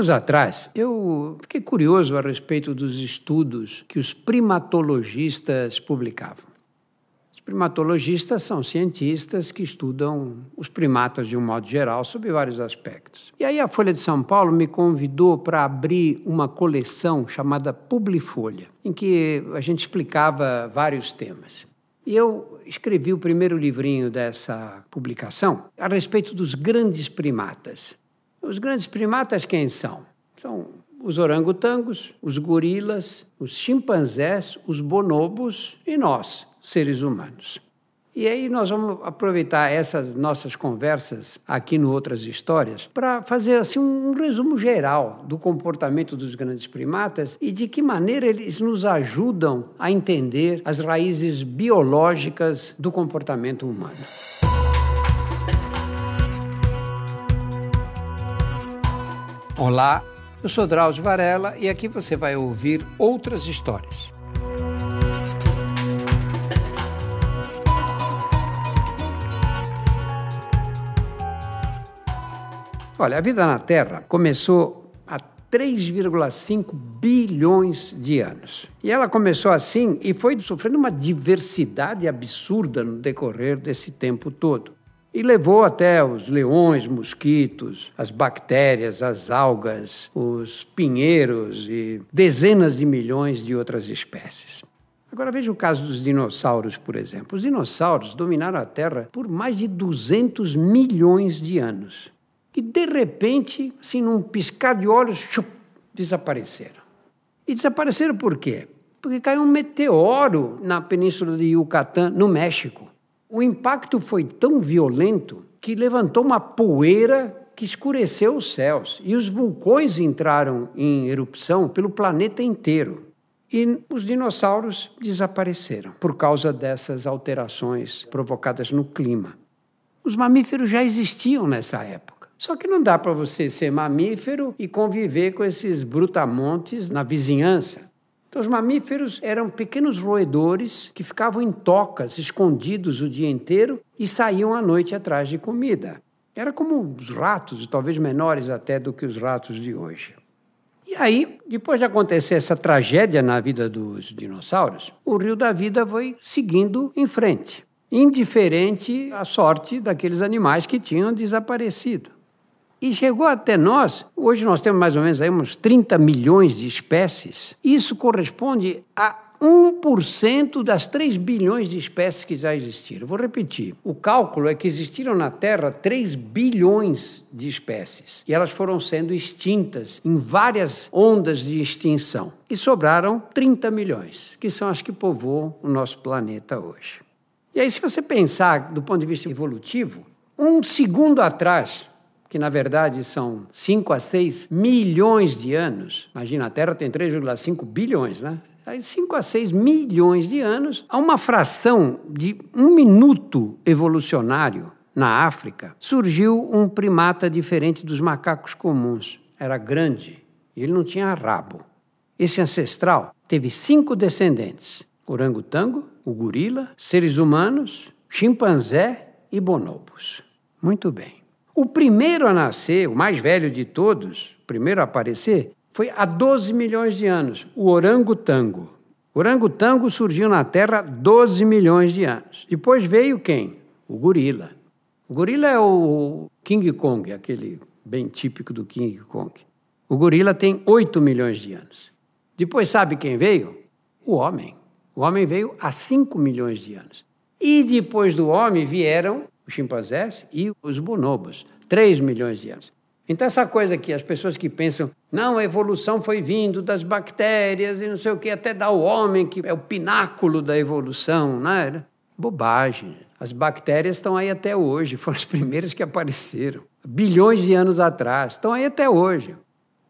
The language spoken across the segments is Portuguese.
anos atrás, eu fiquei curioso a respeito dos estudos que os primatologistas publicavam. Os primatologistas são cientistas que estudam os primatas de um modo geral, sob vários aspectos. E aí a Folha de São Paulo me convidou para abrir uma coleção chamada Publifolha, em que a gente explicava vários temas. E eu escrevi o primeiro livrinho dessa publicação a respeito dos grandes primatas. Os grandes primatas quem são? São os orangotangos, os gorilas, os chimpanzés, os bonobos e nós, seres humanos. E aí nós vamos aproveitar essas nossas conversas aqui no Outras Histórias para fazer assim um resumo geral do comportamento dos grandes primatas e de que maneira eles nos ajudam a entender as raízes biológicas do comportamento humano. Olá, eu sou Drauzio Varela e aqui você vai ouvir outras histórias. Olha, a vida na Terra começou há 3,5 bilhões de anos. E ela começou assim e foi sofrendo uma diversidade absurda no decorrer desse tempo todo. E levou até os leões, mosquitos, as bactérias, as algas, os pinheiros e dezenas de milhões de outras espécies. Agora veja o caso dos dinossauros, por exemplo. Os dinossauros dominaram a Terra por mais de 200 milhões de anos. E de repente, assim, num piscar de olhos, chup, desapareceram. E desapareceram por quê? Porque caiu um meteoro na península de Yucatán, no México. O impacto foi tão violento que levantou uma poeira que escureceu os céus e os vulcões entraram em erupção pelo planeta inteiro. E os dinossauros desapareceram por causa dessas alterações provocadas no clima. Os mamíferos já existiam nessa época. Só que não dá para você ser mamífero e conviver com esses brutamontes na vizinhança. Então, os mamíferos eram pequenos roedores que ficavam em tocas, escondidos o dia inteiro e saíam à noite atrás de comida. Era como os ratos, talvez menores até do que os ratos de hoje. E aí, depois de acontecer essa tragédia na vida dos dinossauros, o rio da vida foi seguindo em frente, indiferente à sorte daqueles animais que tinham desaparecido. E chegou até nós, hoje nós temos mais ou menos aí uns 30 milhões de espécies. Isso corresponde a 1% das 3 bilhões de espécies que já existiram. Vou repetir. O cálculo é que existiram na Terra 3 bilhões de espécies e elas foram sendo extintas em várias ondas de extinção. E sobraram 30 milhões, que são as que povoam o nosso planeta hoje. E aí, se você pensar do ponto de vista evolutivo, um segundo atrás, que na verdade são 5 a 6 milhões de anos. Imagina, a Terra tem 3,5 bilhões, né? Aí 5 a 6 milhões de anos, há uma fração de um minuto evolucionário na África, surgiu um primata diferente dos macacos comuns. Era grande e ele não tinha rabo. Esse ancestral teve cinco descendentes: orangotango, o gorila, seres humanos, chimpanzé e bonobos. Muito bem. O primeiro a nascer, o mais velho de todos, o primeiro a aparecer, foi há 12 milhões de anos, o orangotango. O orangotango surgiu na Terra há 12 milhões de anos. Depois veio quem? O gorila. O gorila é o King Kong, aquele bem típico do King Kong. O gorila tem 8 milhões de anos. Depois sabe quem veio? O homem. O homem veio há 5 milhões de anos. E depois do homem vieram os chimpanzés e os bonobos, 3 milhões de anos. Então, essa coisa que as pessoas que pensam, não, a evolução foi vindo das bactérias e não sei o que, até dar o homem, que é o pináculo da evolução, né? Bobagem. As bactérias estão aí até hoje, foram as primeiras que apareceram, bilhões de anos atrás, estão aí até hoje.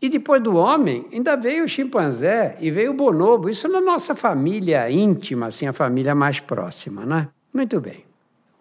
E depois do homem, ainda veio o chimpanzé e veio o bonobo. Isso na nossa família íntima, assim, a família mais próxima, né? Muito bem.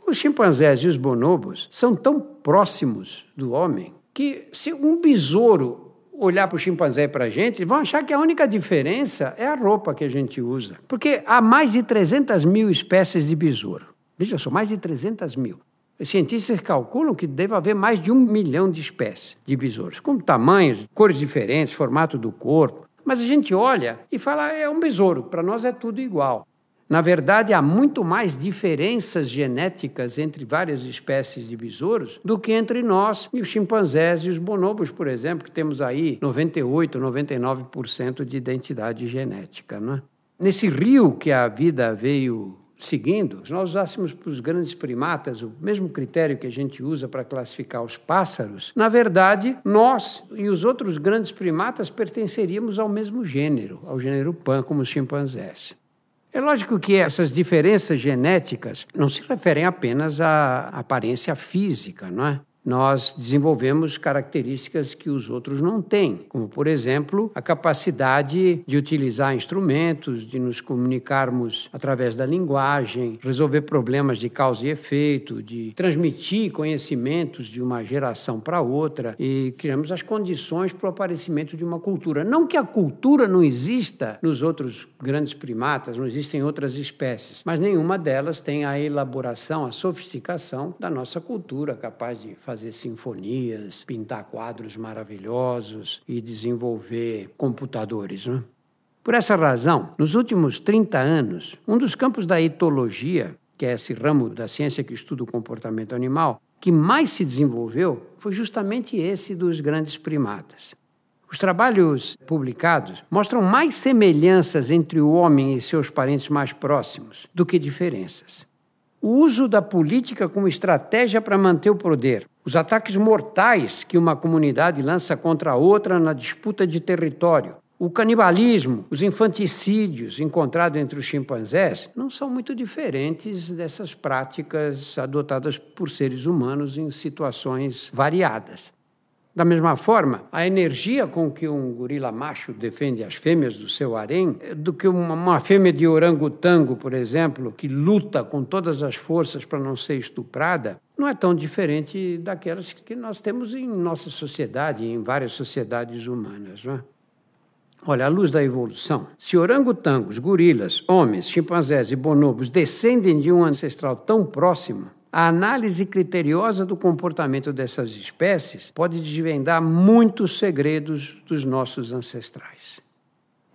Os chimpanzés e os bonobos são tão próximos do homem que, se um besouro olhar para o chimpanzé e para a gente, vão achar que a única diferença é a roupa que a gente usa. Porque há mais de 300 mil espécies de besouro. Veja só, mais de 300 mil. Os cientistas calculam que deve haver mais de um milhão de espécies de besouros, com tamanhos, cores diferentes, formato do corpo. Mas a gente olha e fala, é um besouro, para nós é tudo igual. Na verdade, há muito mais diferenças genéticas entre várias espécies de besouros do que entre nós e os chimpanzés e os bonobos, por exemplo, que temos aí 98, 99% de identidade genética. Não é? Nesse rio que a vida veio seguindo, se nós usássemos para os grandes primatas o mesmo critério que a gente usa para classificar os pássaros, na verdade, nós e os outros grandes primatas pertenceríamos ao mesmo gênero, ao gênero Pan, como os chimpanzés. É lógico que essas diferenças genéticas não se referem apenas à aparência física, não é? Nós desenvolvemos características que os outros não têm, como, por exemplo, a capacidade de utilizar instrumentos, de nos comunicarmos através da linguagem, resolver problemas de causa e efeito, de transmitir conhecimentos de uma geração para outra e criamos as condições para o aparecimento de uma cultura. Não que a cultura não exista nos outros grandes primatas, não existem outras espécies, mas nenhuma delas tem a elaboração, a sofisticação da nossa cultura, capaz de fazer sinfonias, pintar quadros maravilhosos e desenvolver computadores. Né? Por essa razão, nos últimos 30 anos, um dos campos da etologia, que é esse ramo da ciência que estuda o comportamento animal, que mais se desenvolveu foi justamente esse dos grandes primatas. Os trabalhos publicados mostram mais semelhanças entre o homem e seus parentes mais próximos do que diferenças. O uso da política como estratégia para manter o poder, os ataques mortais que uma comunidade lança contra a outra na disputa de território, o canibalismo, os infanticídios encontrados entre os chimpanzés não são muito diferentes dessas práticas adotadas por seres humanos em situações variadas. Da mesma forma, a energia com que um gorila macho defende as fêmeas do seu harém, do que uma, uma fêmea de orangotango, por exemplo, que luta com todas as forças para não ser estuprada, não é tão diferente daquelas que nós temos em nossa sociedade, em várias sociedades humanas. Não é? Olha, à luz da evolução, se orangotangos, gorilas, homens, chimpanzés e bonobos descendem de um ancestral tão próximo, a análise criteriosa do comportamento dessas espécies pode desvendar muitos segredos dos nossos ancestrais.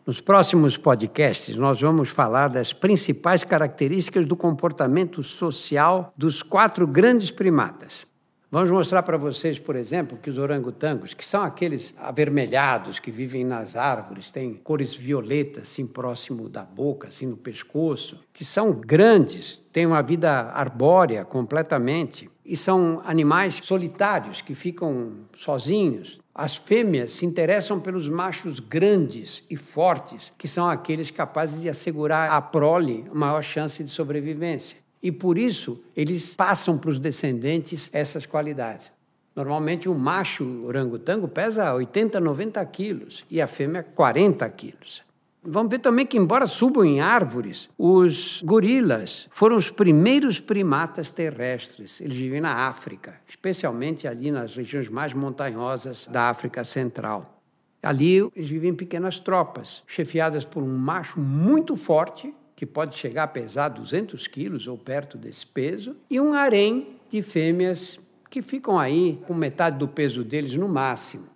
Nos próximos podcasts, nós vamos falar das principais características do comportamento social dos quatro grandes primatas. Vamos mostrar para vocês, por exemplo, que os orangotangos, que são aqueles avermelhados que vivem nas árvores, têm cores violetas assim próximo da boca, assim no pescoço, que são grandes, têm uma vida arbórea completamente e são animais solitários que ficam sozinhos. As fêmeas se interessam pelos machos grandes e fortes, que são aqueles capazes de assegurar à prole maior chance de sobrevivência e por isso eles passam para os descendentes essas qualidades. Normalmente o macho orangotango pesa 80, 90 quilos e a fêmea 40 quilos. Vamos ver também que, embora subam em árvores, os gorilas foram os primeiros primatas terrestres. Eles vivem na África, especialmente ali nas regiões mais montanhosas da África Central. Ali eles vivem em pequenas tropas, chefiadas por um macho muito forte que pode chegar a pesar 200 quilos ou perto desse peso, e um harém de fêmeas que ficam aí com metade do peso deles no máximo.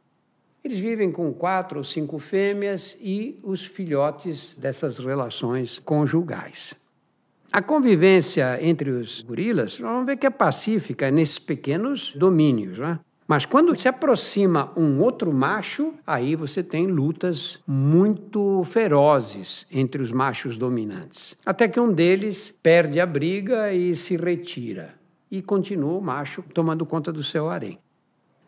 Eles vivem com quatro ou cinco fêmeas e os filhotes dessas relações conjugais. A convivência entre os gorilas, vamos ver que é pacífica nesses pequenos domínios. Né? Mas quando se aproxima um outro macho, aí você tem lutas muito ferozes entre os machos dominantes. Até que um deles perde a briga e se retira. E continua o macho tomando conta do seu harém.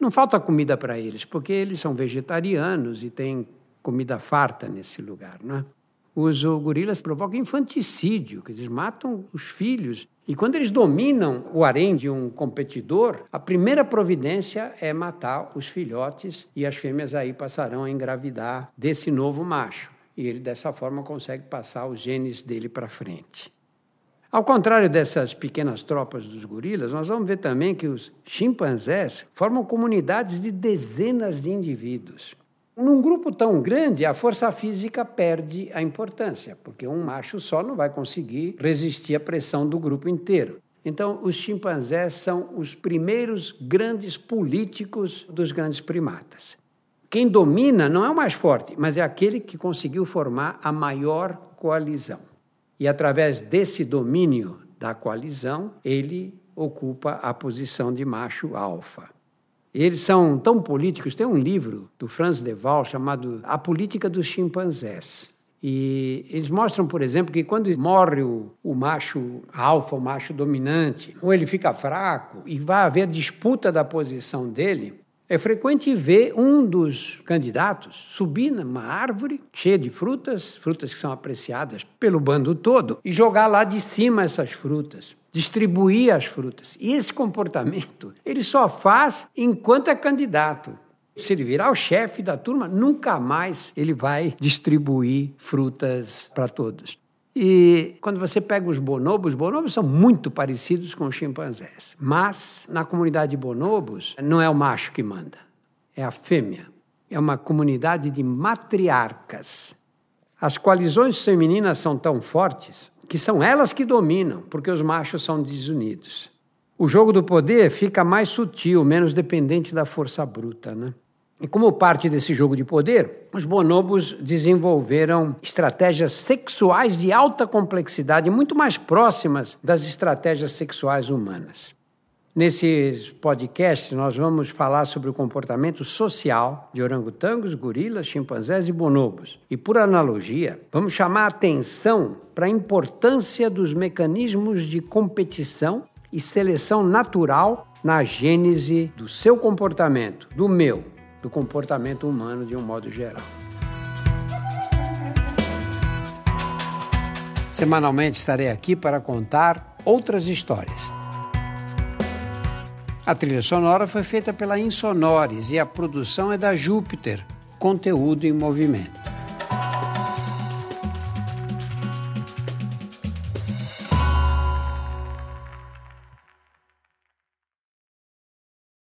Não falta comida para eles, porque eles são vegetarianos e têm comida farta nesse lugar, não é? Os gorilas provocam infanticídio, que eles matam os filhos e quando eles dominam o harém de um competidor, a primeira providência é matar os filhotes e as fêmeas aí passarão a engravidar desse novo macho. E ele dessa forma consegue passar os genes dele para frente. Ao contrário dessas pequenas tropas dos gorilas, nós vamos ver também que os chimpanzés formam comunidades de dezenas de indivíduos. Num grupo tão grande, a força física perde a importância, porque um macho só não vai conseguir resistir à pressão do grupo inteiro. Então, os chimpanzés são os primeiros grandes políticos dos grandes primatas. Quem domina não é o mais forte, mas é aquele que conseguiu formar a maior coalizão. E através desse domínio da coalizão, ele ocupa a posição de macho alfa. Eles são tão políticos. Tem um livro do Franz de Waal chamado A Política dos Chimpanzés. E eles mostram, por exemplo, que quando morre o, o macho alfa, o macho dominante, ou ele fica fraco e vai haver disputa da posição dele, é frequente ver um dos candidatos subir numa árvore cheia de frutas, frutas que são apreciadas pelo bando todo, e jogar lá de cima essas frutas, distribuir as frutas. E esse comportamento ele só faz enquanto é candidato. Se ele virar o chefe da turma, nunca mais ele vai distribuir frutas para todos. E quando você pega os bonobos, os bonobos são muito parecidos com os chimpanzés. Mas na comunidade de bonobos, não é o macho que manda, é a fêmea. É uma comunidade de matriarcas. As coalizões femininas são tão fortes que são elas que dominam, porque os machos são desunidos. O jogo do poder fica mais sutil, menos dependente da força bruta, né? E como parte desse jogo de poder, os bonobos desenvolveram estratégias sexuais de alta complexidade, muito mais próximas das estratégias sexuais humanas. Nesses podcasts, nós vamos falar sobre o comportamento social de orangotangos, gorilas, chimpanzés e bonobos. E, por analogia, vamos chamar a atenção para a importância dos mecanismos de competição e seleção natural na gênese do seu comportamento, do meu, do comportamento humano de um modo geral. Semanalmente estarei aqui para contar outras histórias. A trilha sonora foi feita pela Insonores e a produção é da Júpiter, conteúdo em movimento.